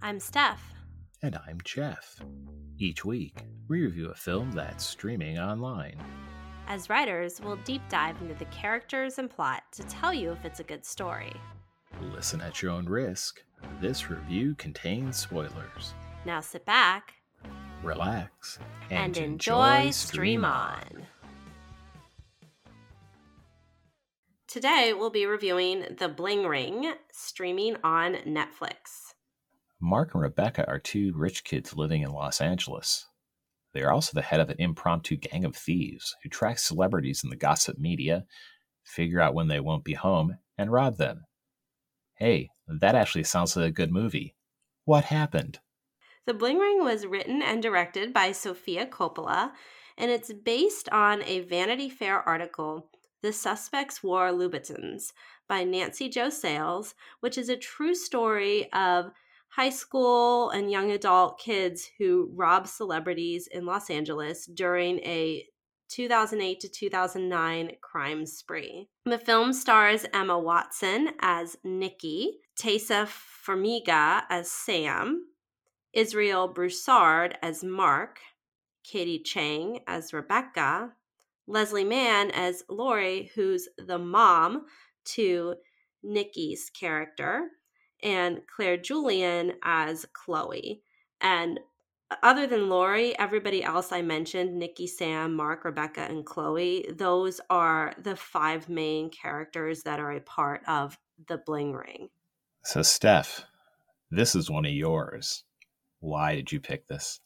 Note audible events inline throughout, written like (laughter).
I'm Steph. And I'm Jeff. Each week, we review a film that's streaming online. As writers, we'll deep dive into the characters and plot to tell you if it's a good story. Listen at your own risk. This review contains spoilers. Now sit back Relax and, enjoy Stream On. Today, we'll be reviewing The Bling Ring, streaming on Netflix. Mark and Rebecca are two rich kids living in Los Angeles. They are also the head of an impromptu gang of thieves who track celebrities in the gossip media, figure out when they won't be home, and rob them. Hey, that actually sounds like a good movie. What happened? The Bling Ring was written and directed by Sofia Coppola, and it's based on a Vanity Fair article, The Suspects Wore Louboutins, by Nancy Jo Sales, which is a true story of high school and young adult kids who rob celebrities in Los Angeles during a 2008 to 2009 crime spree. The film stars Emma Watson as Nikki, Taissa Farmiga as Sam, Israel Broussard as Mark, Katie Chang as Rebecca, Leslie Mann as Lori, who's the mom to Nikki's character, and Claire Julien as Chloe. And other than Lori, everybody else I mentioned, Nikki, Sam, Mark, Rebecca, and Chloe, those are the five main characters that are a part of the Bling Ring. So, Steph, this is one of yours. Why did you pick this?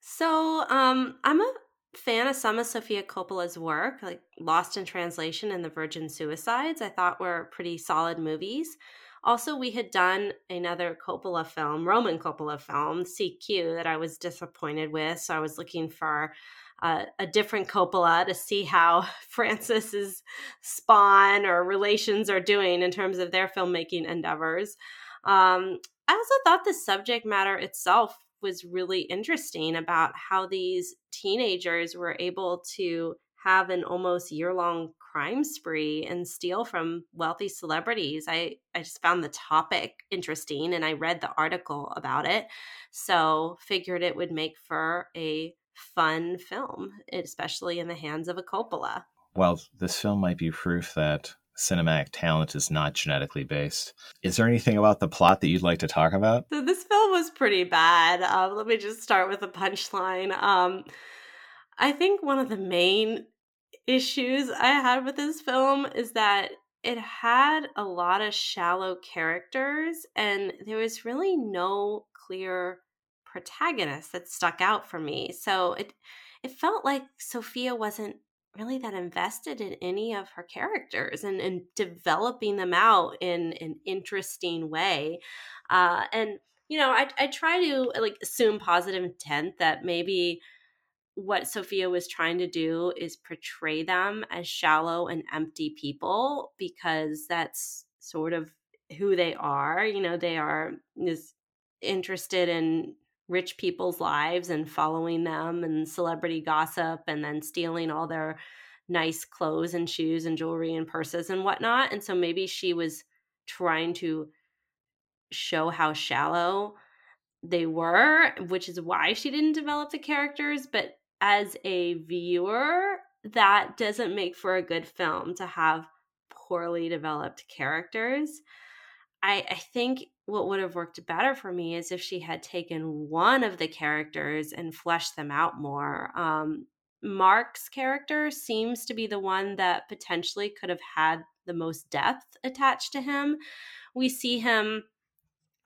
So, um, I'm a fan of some of Sofia Coppola's work, like Lost in Translation and The Virgin Suicides. I thought were pretty solid movies. Also, we had done another Coppola film, Roman Coppola film, CQ, that I was disappointed with. So I was looking for uh, a different Coppola to see how (laughs) Francis's spawn or relations are doing in terms of their filmmaking endeavors. Um, I also thought the subject matter itself was really interesting about how these teenagers were able to have an almost year long crime spree and steal from wealthy celebrities. I, I just found the topic interesting and I read the article about it. So figured it would make for a fun film, especially in the hands of a Coppola. Well, this film might be proof that cinematic talent is not genetically based. Is there anything about the plot that you'd like to talk about? So this film was pretty bad. Um, let me just start with a punchline. Um, I think one of the main issues I had with this film is that it had a lot of shallow characters and there was really no clear protagonist that stuck out for me. So it it felt like Sofia wasn't really that invested in any of her characters and, and developing them out in an interesting way. Uh, and you know, I I try to like assume positive intent that maybe what Sofia was trying to do is portray them as shallow and empty people because that's sort of who they are. You know, they are is interested in rich people's lives and following them and celebrity gossip and then stealing all their nice clothes and shoes and jewelry and purses and whatnot. And so maybe she was trying to show how shallow they were, which is why she didn't develop the characters. But as a viewer, that doesn't make for a good film to have poorly developed characters. I, I think what would have worked better for me is if she had taken one of the characters and fleshed them out more. Um, Mark's character seems to be the one that potentially could have had the most depth attached to him. We see him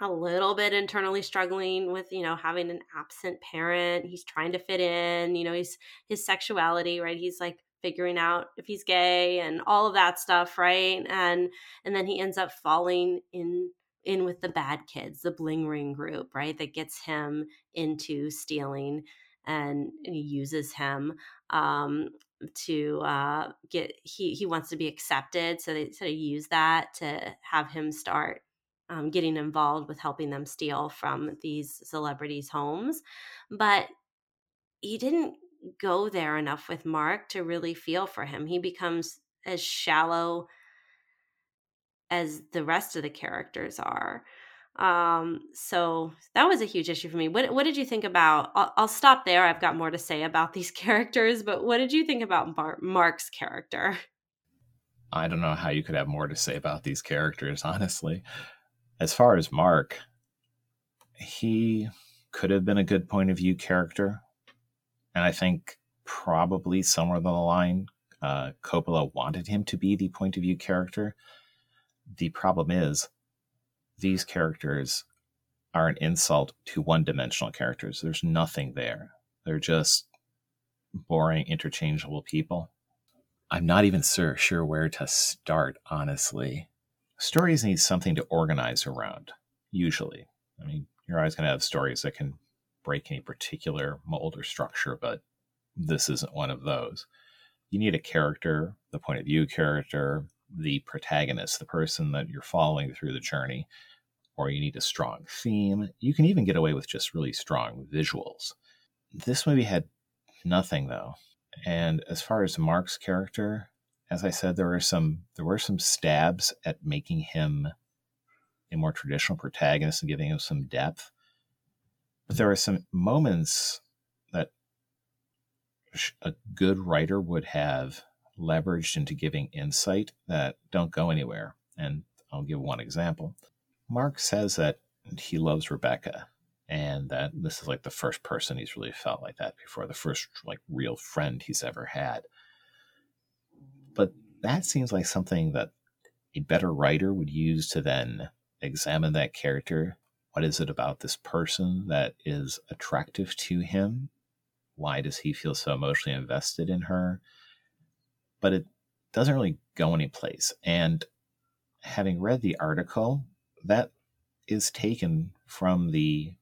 a little bit internally struggling with you know having an absent parent. He's trying to fit in you know he's his sexuality right? He's like figuring out if he's gay and all of that stuff right? And and then he ends up falling in in with the bad kids the bling ring group right? That gets him into stealing and, and he uses him um to uh get he he wants to be accepted so they sort of use that to have him start um, getting involved with helping them steal from these celebrities' homes. But he didn't go there enough with Mark to really feel for him. He becomes as shallow as the rest of the characters are. Um, so that was a huge issue for me. What what did you think about? I'll, I'll stop there. I've got more to say about these (laughs) characters, but what did you think about Mar- Mark's character? I don't know how you could have more to say about these characters, honestly. As far as Mark, he could have been a good point of view character. And I think probably somewhere along the line, uh, Coppola wanted him to be the point of view character. The problem is, these characters are an insult to one dimensional characters. There's nothing there. They're just boring, interchangeable people. I'm not even sure, sure where to start, honestly. Stories need something to organize around, usually. I mean, you're always going to have stories that can break any particular mold or structure, but this isn't one of those. You need a character, the point of view character, the protagonist, the person that you're following through the journey, or you need a strong theme. You can even get away with just really strong visuals. This movie had nothing though. And as far as Mark's character, as I said, there were some there were some stabs at making him a more traditional protagonist and giving him some depth. But there are some moments that a good writer would have leveraged into giving insight that don't go anywhere. And I'll give one example. Mark says that he loves Rebecca and that this is like the first person he's really felt like that before, the first like real friend he's ever had. But that seems like something that a better writer would use to then examine that character. What is it about this person that is attractive to him? Why does he feel so emotionally invested in her? But it doesn't really go anyplace. And having read the article, that is taken from the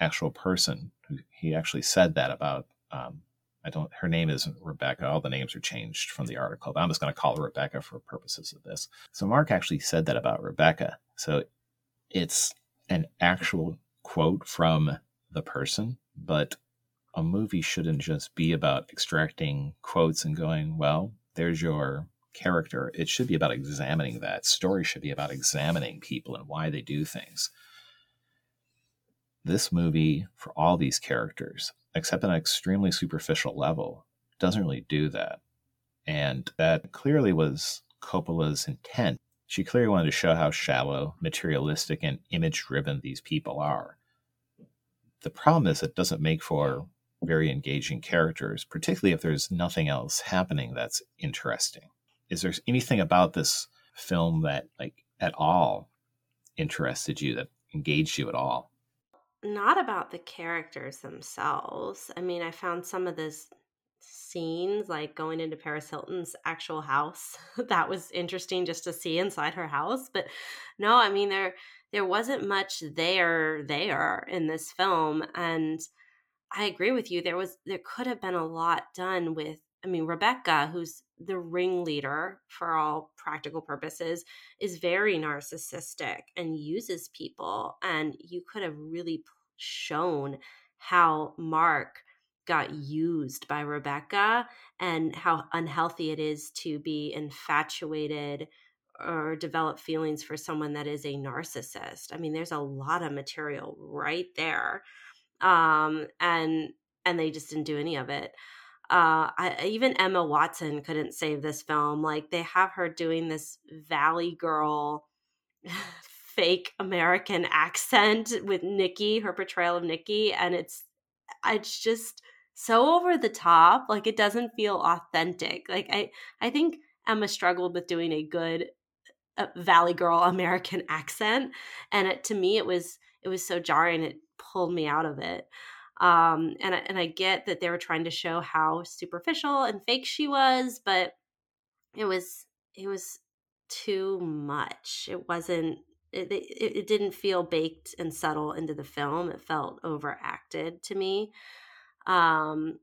actual person. He actually said that about. Um, I don't. Her name isn't Rebecca. All the names are changed from the article, but I'm just going to call her Rebecca for purposes of this. So Mark actually said that about Rebecca. So it's an actual quote from the person, but a movie shouldn't just be about extracting quotes and going, well, there's your character. It should be about examining that. Story should be about examining people and why they do things this movie, for all these characters, except on an extremely superficial level, doesn't really do that. And that clearly was Coppola's intent. She clearly wanted to show how shallow, materialistic, and image driven these people are. The problem is it doesn't make for very engaging characters, particularly if there's nothing else happening that's interesting. Is there anything about this film that, like, at all interested you, that engaged you at all? Not about the characters themselves. I mean, I found some of this scenes like going into Paris Hilton's actual house. (laughs) that was interesting just to see inside her house, but no, I mean there there wasn't much there there in this film and I agree with you. There was there could have been a lot done with I mean Rebecca who's the ringleader for all practical purposes is very narcissistic and uses people and you could have really shown how mark got used by rebecca and how unhealthy it is to be infatuated or develop feelings for someone that is a narcissist. I mean there's a lot of material right there um and and they just didn't do any of it uh, I, even Emma Watson couldn't save this film. Like they have her doing this Valley Girl (laughs) fake American accent with Nikki, her portrayal of Nikki, and it's it's just so over the top. Like it doesn't feel authentic. Like I I think Emma struggled with doing a good uh, Valley Girl (laughs) American accent, and it, to me it was it was so jarring. It pulled me out of it. Um, and I, and I get that they were trying to show how superficial and fake she was, but it was it was too much. It wasn't. It, it, it didn't feel baked and subtle into the film. It felt overacted to me. Um,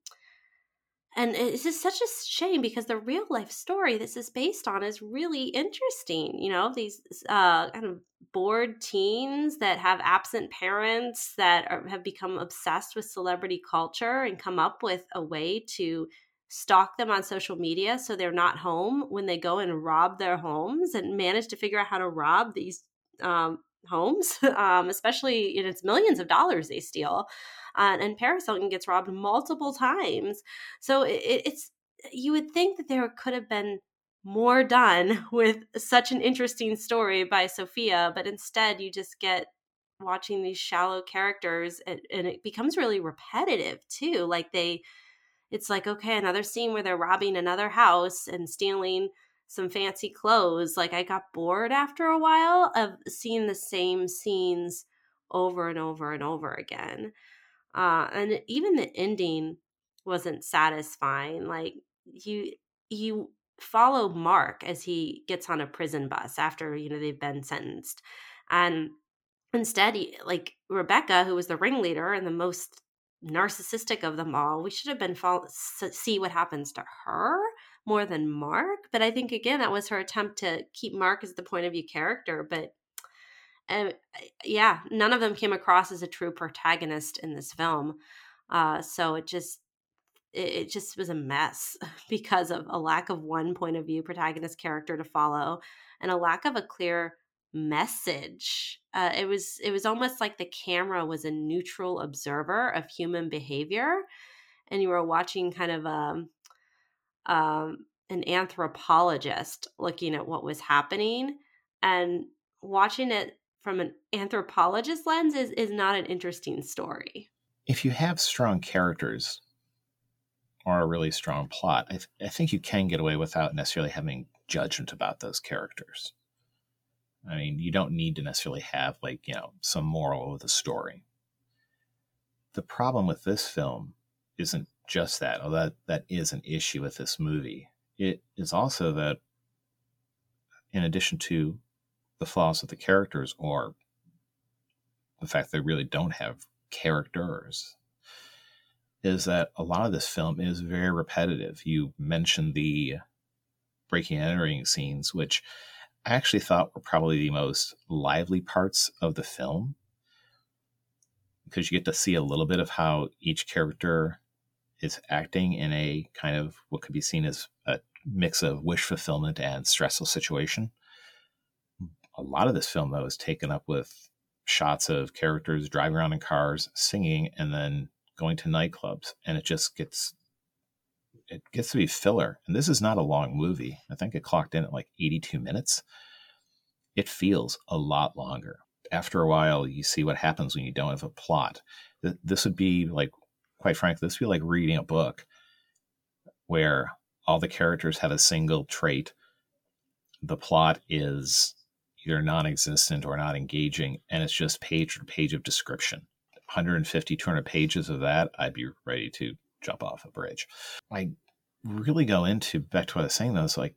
and it's just such a shame because the real life story this is based on is really interesting you know these uh, kind of bored teens that have absent parents that are, have become obsessed with celebrity culture and come up with a way to stalk them on social media so they're not home when they go and rob their homes and manage to figure out how to rob these um, homes, (laughs) um, especially it's millions of dollars they steal. Uh, and Paris Hilton gets robbed multiple times. So it, it's you would think that there could have been more done (laughs) with such an interesting story by Sofia, but instead you just get watching these shallow characters and, and it becomes really repetitive too. Like they, it's like, okay, another scene where they're robbing another house and stealing some fancy clothes. Like I got bored after a while of seeing the same scenes over and over and over again. Uh, and even the ending wasn't satisfying. Like you, you follow Mark as he gets on a prison bus after you know they've been sentenced, and instead, like Rebecca, who was the ringleader and the most narcissistic of them all, we should have been follow- see what happens to her more than Mark. But I think again that was her attempt to keep Mark as the point of view character, but. Uh, yeah, none of them came across as a true protagonist in this film. Uh, so it just it, it just was a mess (laughs) because of a lack of one point of view protagonist character to follow and a lack of a clear message uh, it was it was almost like the camera was a neutral observer of human behavior and you were watching kind of a um, um, an anthropologist looking at what was happening and watching it from an anthropologist lens is, is not an interesting story if you have strong characters or a really strong plot, I, th- I think you can get away without necessarily having judgment about those characters. I mean, you don't need to necessarily have like, you know, some moral of the story. The problem with this film isn't just that, although that, that is an issue with this movie. It is also that in addition to the flaws of the characters or the fact they really don't have characters, is that a lot of this film is very repetitive. You mentioned the breaking and entering scenes, which I actually thought were probably the most lively parts of the film because you get to see a little bit of how each character is acting in a kind of what could be seen as a mix of wish fulfillment and stressful situation. A lot of this film, though, is taken up with shots of characters driving around in cars, singing, and then going to nightclubs, and it just gets it gets to be filler. And this is not a long movie. I think it clocked in at like 82 minutes. It feels a lot longer. After a while, you see what happens when you don't have a plot. This would be like, quite frankly, this would be like reading a book where all the characters have a single trait. The plot is either non existent or not engaging, and it's just page to page of description. 150, 200 pages of that, I'd be ready to jump off a bridge. I really go into back to what I was saying though, it's like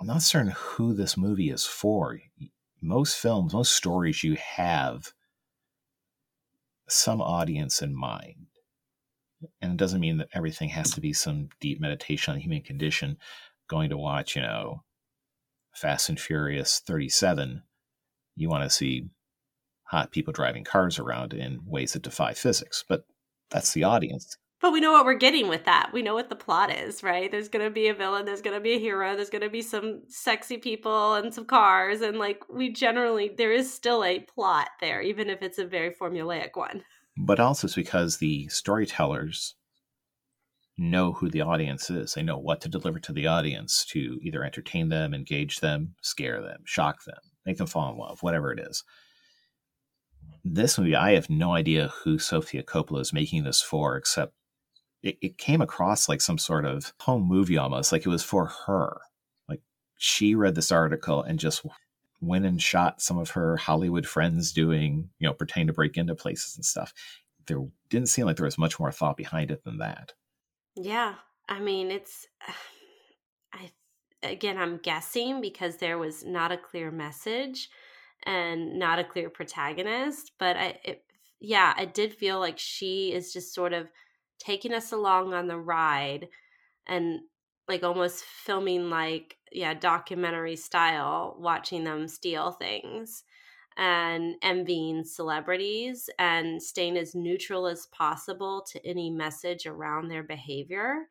I'm not certain who this movie is for. Most films, most stories you have some audience in mind. And it doesn't mean that everything has to be some deep meditation on human condition. Going to watch, you know, Fast and Furious 37, you want to see hot people driving cars around in ways that defy physics. But that's the audience. But we know what we're getting with that. We know what the plot is, right? There's going to be a villain, there's going to be a hero, there's going to be some sexy people and some cars. And like, we generally, there is still a plot there, even if it's a very formulaic one. But also, it's because the storytellers know who the audience is. They know what to deliver to the audience to either entertain them, engage them, scare them, shock them, make them fall in love, whatever it is this movie, I have no idea who Sofia Coppola is making this for, except it, it came across like some sort of home movie almost, like it was for her. Like she read this article and just went and shot some of her Hollywood friends doing, you know, pretending to break into places and stuff. There didn't seem like there was much more thought behind it than that. Yeah. I mean, it's, (sighs) I, again, I'm guessing because there was not a clear message and not a clear protagonist. But I, it, yeah, I did feel like she is just sort of taking us along on the ride and like almost filming like yeah documentary style watching them steal things and envying celebrities and staying as neutral as possible to any message around their behavior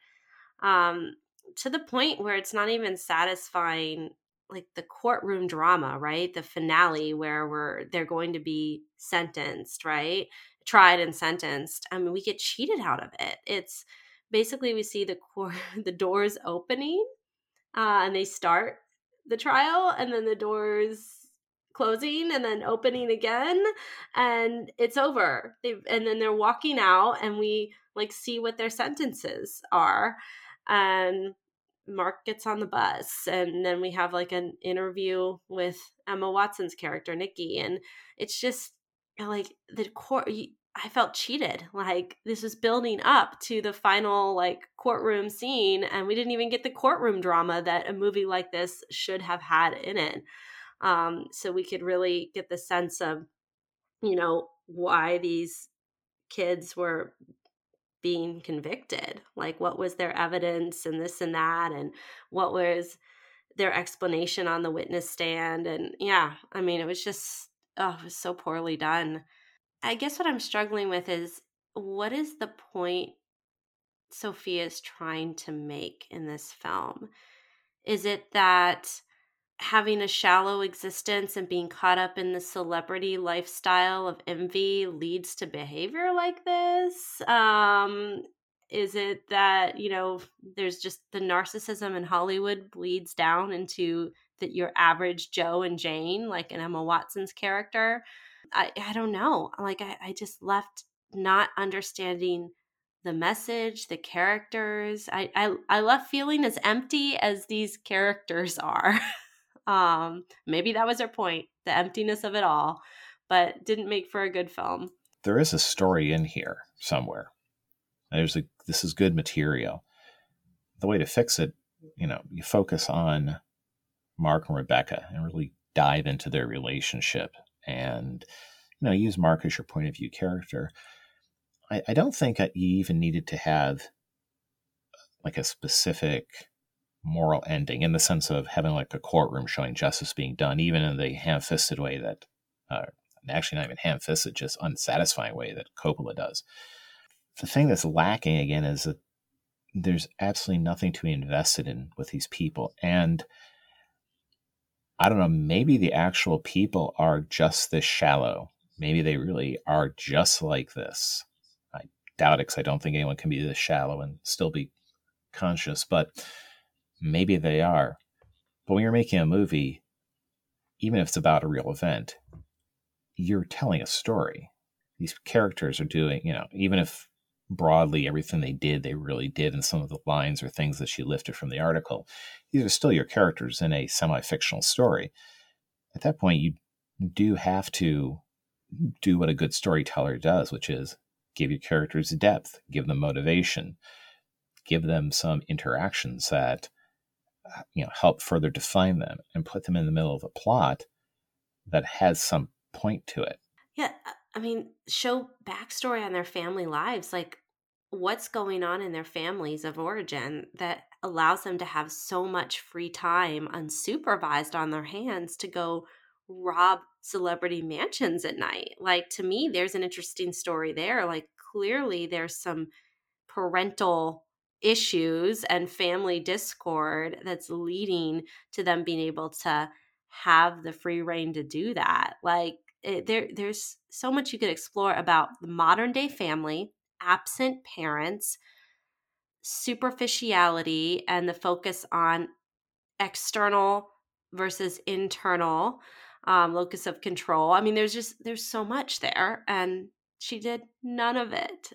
um, to the point where it's not even satisfying like the courtroom drama, right? The finale where we're they're going to be sentenced, right? Tried and sentenced. I mean, we get cheated out of it. It's basically we see the court (laughs) the doors opening uh, and they start the trial and then the doors closing and then opening again and it's over they and then they're walking out and we like see what their sentences are and Mark gets on the bus, and then we have like an interview with Emma Watson's character, Nikki, and it's just like the court. I felt cheated. Like this was building up to the final like courtroom scene, and we didn't even get the courtroom drama that a movie like this should have had in it. Um, so we could really get the sense of, you know, why these kids were being convicted like what was their evidence and this and that and what was their explanation on the witness stand and yeah i mean it was just oh it was so poorly done. I guess what i'm struggling with is what is the point sofia is trying to make in this film? Is it that having a shallow existence and being caught up in the celebrity lifestyle of envy leads to behavior like this um is it that you know there's just the narcissism in hollywood bleeds down into that your average joe and jane like an emma watson's character? I i don't know like i, I just left not understanding the message the characters. I, I i left feeling as empty as these characters are (laughs) Um, maybe that was her point, the emptiness of it all, but didn't make for a good film. There is a story in here somewhere. There's a this is good material. The way to fix it, you know, you focus on Mark and Rebecca and really dive into their relationship and you know use Mark as your point of view character. I, I don't think that you even needed to have like a specific moral ending in the sense of having like a courtroom showing justice being done, even in the ham fisted way that, uh, actually not even ham fisted, just unsatisfying way that Coppola does. The thing that's lacking again is that there's absolutely nothing to be invested in with these people. And I don't know, maybe the actual people are just this shallow. Maybe they really are just like this. I doubt it because I don't think anyone can be this shallow and still be conscious. But maybe they are. But when you're making a movie, even if it's about a real event, you're telling a story. These characters are doing, you know, even if broadly everything they did, they really did, and some of the lines or things that she lifted from the article, these are still your characters in a semi fictional story. At that point, you do have to do what a good storyteller does, which is give your characters depth, give them motivation, give them some interactions that you know help further define them and put them in the middle of a plot that has some point to it. Yeah uh, i mean show backstory on their family lives like what's going on in their families of origin that allows them to have so much free time unsupervised on their hands to go rob celebrity mansions at night. Like to me there's an interesting story there. Like clearly there's some parental issues and family discord that's leading to them being able to have the free rein to do that. Like it, there there's so much you could explore about the modern day family absent parents superficiality and the focus on external versus internal um, locus of control. I mean there's just there's so much there and she did none of it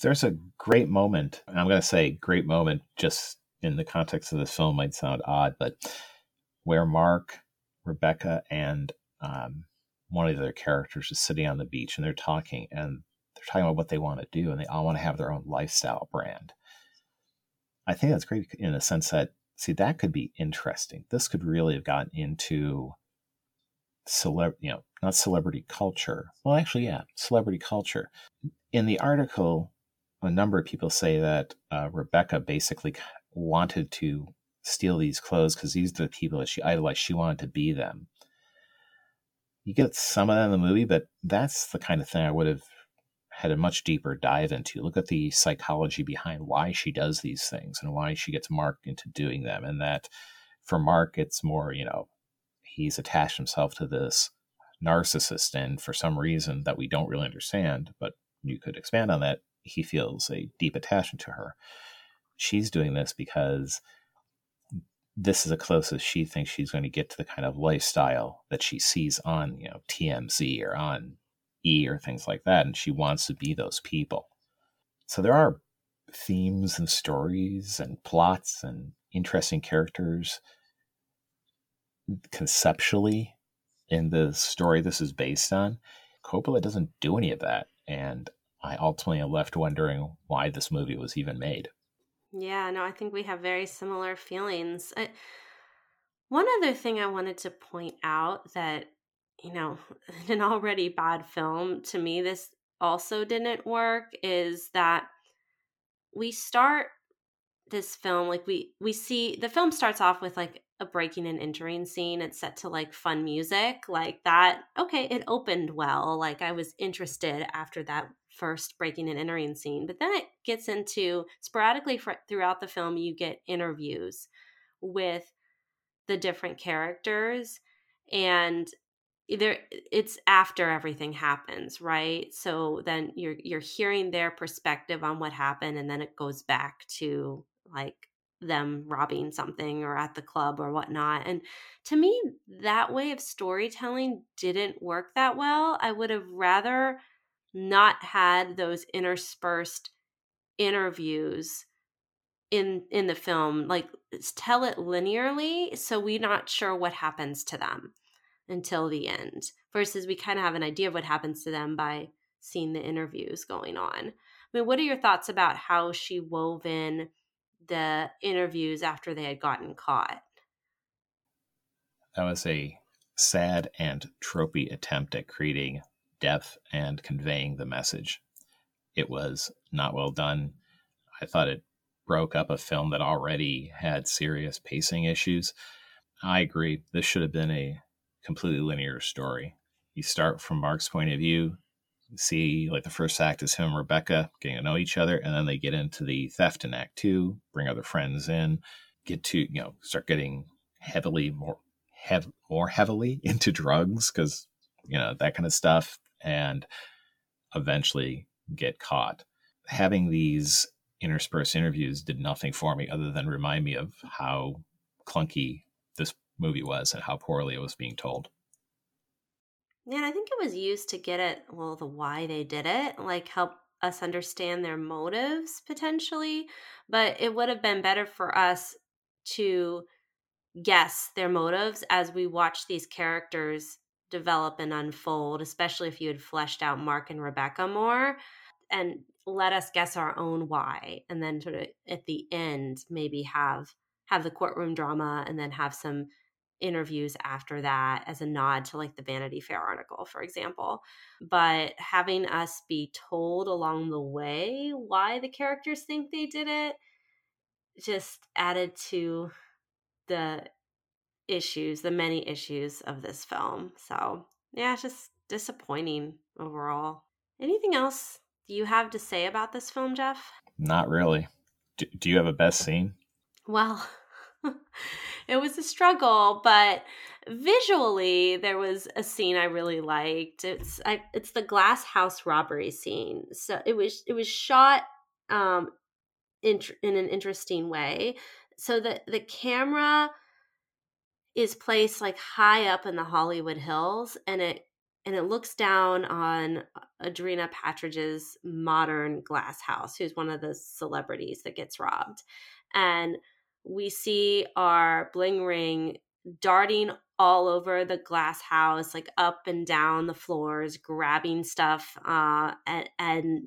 there's a great moment. I'm going to say great moment just in the context of this film might sound odd, but where Mark, Rebecca, and um, one of the other characters is sitting on the beach and they're talking and they're talking about what they want to do and they all want to have their own lifestyle brand. I think that's great in the sense that, see, that could be interesting. This could really have gotten into celeb, you know, not celebrity culture. Well, actually, yeah, celebrity culture. In the article, a number of people say that uh, Rebecca basically wanted to steal these clothes because these are the people that she idolized. She wanted to be them. You get some of that in the movie, but that's the kind of thing I would have had a much deeper dive into. Look at the psychology behind why she does these things and why she gets marked into doing them, and that For Mark, it's more, you know, he's attached himself to this narcissist, and for some reason that we don't really understand, but you could expand on that, he feels a deep attachment to her. She's doing this because this is the closest she thinks she's going to get to the kind of lifestyle that she sees on, you know, TMZ or on E or things like that. And she wants to be those people. So there are themes and stories and plots and interesting characters conceptually in the story this is based on. Coppola doesn't do any of that. And I ultimately am left wondering why this movie was even made. Yeah, no, I think we have very similar feelings. I, one other thing I wanted to point out that, you know, (laughs) in an already bad film, to me, this also didn't work is that we start this film like we we see the film starts off with like a breaking and entering scene it's set to like fun music like that okay it opened well like i was interested after that first breaking and entering scene but then it gets into sporadically throughout the film you get interviews with the different characters and either it's after everything happens right? So then you're you're hearing their perspective on what happened and then it goes back to like them robbing something or at the club or whatnot and to me that way of storytelling didn't work that well. I would have rather not had those interspersed interviews in in the film like tell it linearly so we're not sure what happens to them until the end versus we kind of have an idea of what happens to them by seeing the interviews going on. I mean what are your thoughts about how she wove in the interviews after they had gotten caught? That was a sad and tropey attempt at creating depth and conveying the message. It was not well done. I thought it broke up a film that already had serious pacing issues. I agree. This should have been a completely linear story. You start from Mark's point of view, see like the first act is him and Rebecca getting to know each other, and then they get into the theft in Act Two, bring other friends in, get to you know start getting heavily more hev- more heavily (laughs) into drugs because you know that kind of stuff and eventually get caught. Having these interspersed interviews did nothing for me other than remind me of how clunky this movie was and how poorly it was being told. Yeah, and I think it was used to get at well the why they did it, like help us understand their motives potentially, but it would have been better for us to guess their motives as we watch these characters develop and unfold, especially if you had fleshed out Mark and Rebecca more and let us guess our own why and then sort of at the end maybe have have the courtroom drama and then have some interviews after that as a nod to like the Vanity Fair article, for example. But having us be told along the way why the characters think they did it just added to the issues, the many issues of this film. So, yeah, just disappointing overall. Anything else you have to say about this film, Jeff? Not really. Do, do you have a best scene? Well, (laughs) it was a struggle, but visually there was a scene I really liked. It's I, it's the glass house robbery scene. So it was it was shot um in in an interesting way. So the the camera is placed like high up in the Hollywood Hills and it and it looks down on uh, Audrina Patridge's modern glass house, who's one of the celebrities that gets robbed. And we see our bling ring darting all over the glass house, like up and down the floors, grabbing stuff, uh, and, and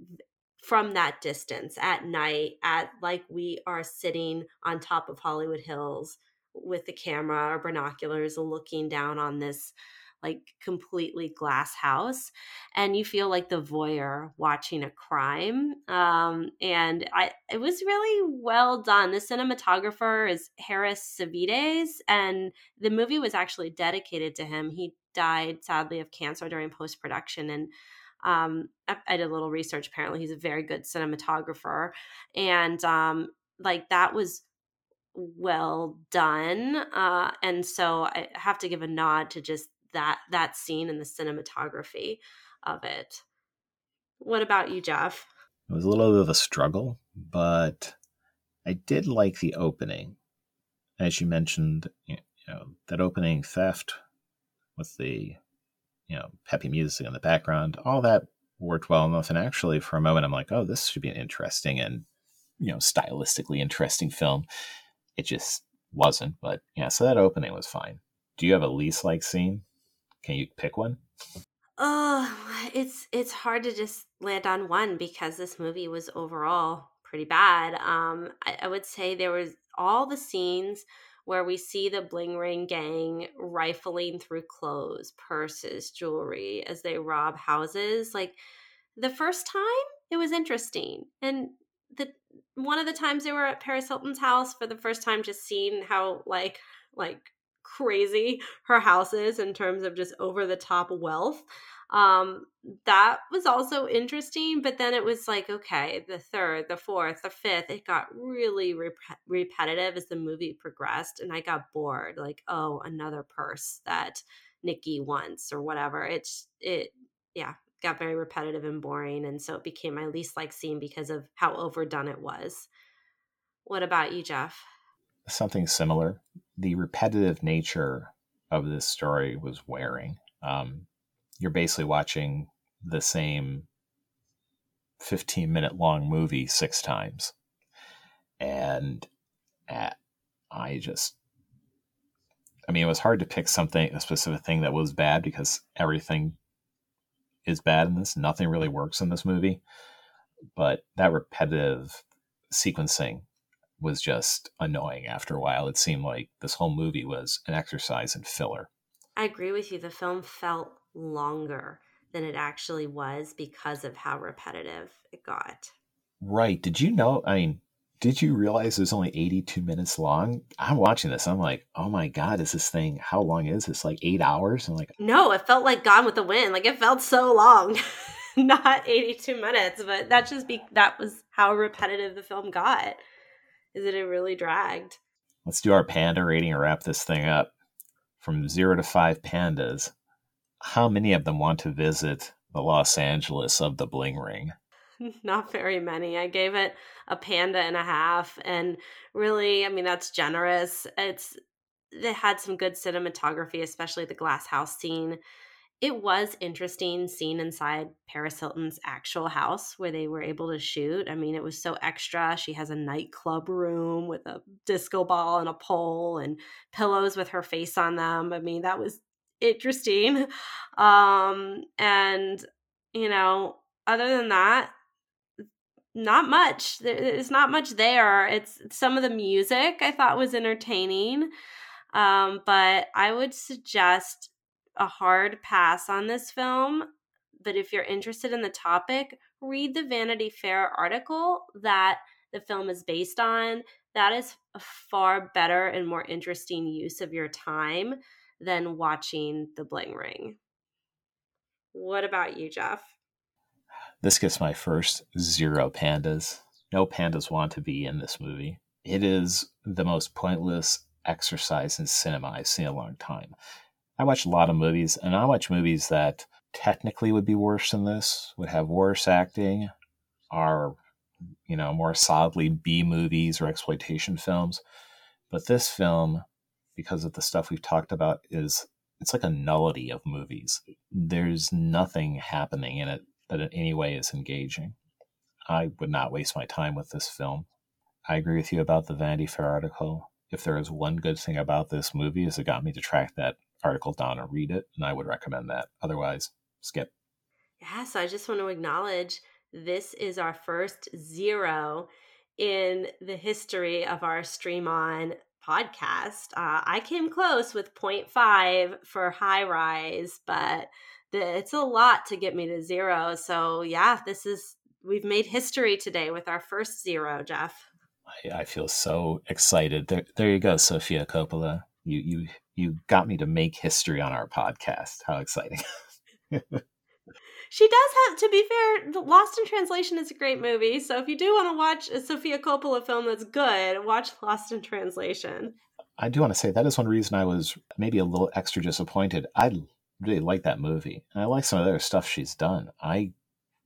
from that distance at night, at like we are sitting on top of Hollywood Hills with the camera or binoculars looking down on this like completely glass house and you feel like the voyeur watching a crime um, and i it was really well done. The cinematographer is harris savides and the movie was actually dedicated to him. He died sadly of cancer during post-production and um, I, I, did a little research apparently. He's a very good cinematographer and um, like that was well done. Uh, and so I have to give a nod to just that that scene and the cinematography of it. What about you, Jeff? It was a little bit of a struggle, but I did like the opening. As you mentioned, you know, that opening theft with the you know peppy music in the background, all that worked well enough. And actually, for a moment, I'm like, oh, this should be an interesting and you know stylistically interesting film. It just wasn't, but yeah. So that opening was fine. Do you have a least like scene? Can you pick one? Oh, it's it's hard to just land on one because this movie was overall pretty bad. Um, I, I would say there was all the scenes where we see the bling ring gang rifling through clothes, purses, jewelry as they rob houses. Like the first time, it was interesting, and the one of the times they were at Paris Hilton's house for the first time, just seeing how like like crazy her house is in terms of just over the top wealth um that was also interesting but then it was like okay the third the fourth the fifth it got really rep- repetitive as the movie progressed and i got bored like oh another purse that nikki wants or whatever it's it yeah got very repetitive and boring and so it became my least like scene because of how overdone it was. What about you jeff? Something similar. The repetitive nature of this story was wearing. Um, you're basically watching the same 15 minute long movie six times. And at, I just, I mean, it was hard to pick something, a specific thing that was bad because everything is bad in this. Nothing really works in this movie. But that repetitive sequencing was just annoying after a while. It seemed like this whole movie was an exercise in filler. I agree with you. The film felt longer than it actually was because of how repetitive it got. Right. Did you know? I mean, did you realize it was only 82 minutes long? I'm watching this. I'm like, oh my God, is this thing, how long is this? Like eight hours? I'm like, no, it felt like Gone with the Wind. Like it felt so long. (laughs) Not 82 minutes, but that just be, that was how repetitive the film got. Is that it really dragged? Let's do our panda rating and wrap this thing up. From zero to five pandas, how many of them want to visit the Los Angeles of the Bling Ring? (laughs) Not very many. I gave it a panda and a half, and really, I mean, that's generous. It's it had some good cinematography, especially the glass house scene. It was interesting seeing inside Paris Hilton's actual house where they were able to shoot. I mean, it was so extra. She has a nightclub room with a disco ball and a pole and pillows with her face on them. I mean, that was interesting. (laughs) Um, and, you know, other than that, not much. There's not much there. It's some of the music I thought was entertaining. Um, but I would suggest a hard pass on this film. But if you're interested in the topic, read the Vanity Fair article that the film is based on. That is a far better and more interesting use of your time than watching The Bling Ring. What about you, Jeff? This gets my first zero pandas. No pandas want to be in this movie. It is the most pointless exercise in cinema I've seen in a long time. I watch a lot of movies, and I watch movies that technically would be worse than this, would have worse acting, are, you know, more solidly B movies or exploitation films. But this film because of the stuff we've talked about is it's like a nullity of movies. There's nothing happening in it that in any way is engaging. I would not waste my time with this film. I agree with you about the Vanity Fair article. If there is one good thing about this movie is it got me to track that article down and read it, and I would recommend that. Otherwise, skip. Yeah, so I just want to acknowledge this is our first zero in the history of our Stream On podcast. Uh, I came close with 0.5 for high rise, but it's a lot to get me to zero. So, yeah, this is, we've made history today with our first zero, Jeff. I, I feel so excited. There, there you go, Sofia Coppola. You, you, you got me to make history on our podcast. How exciting. (laughs) She does have, to be fair, Lost in Translation is a great movie. So if you do want to watch a Sofia Coppola film that's good, watch Lost in Translation. I do want to say that is one reason I was maybe a little extra disappointed. I really like that movie, and I like some of the other stuff she's done. I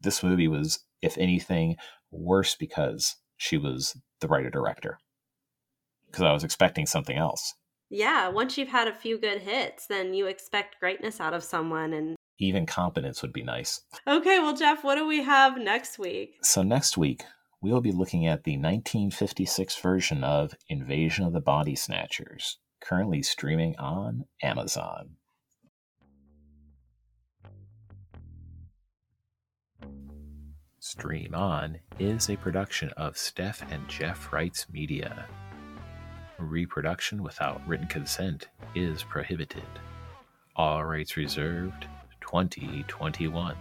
this movie was, if anything, worse because she was the writer director. Because I was expecting something else. Yeah, once you've had a few good hits, then you expect greatness out of someone, and even competence would be nice. Okay, well, Jeff, what do we have next week? So, next week, we will be looking at the 1956 version of Invasion of the Body Snatchers, currently streaming on Amazon. Stream On is a production of Steph and Jeff Wrights Media. Reproduction without written consent is prohibited. All rights reserved 2021.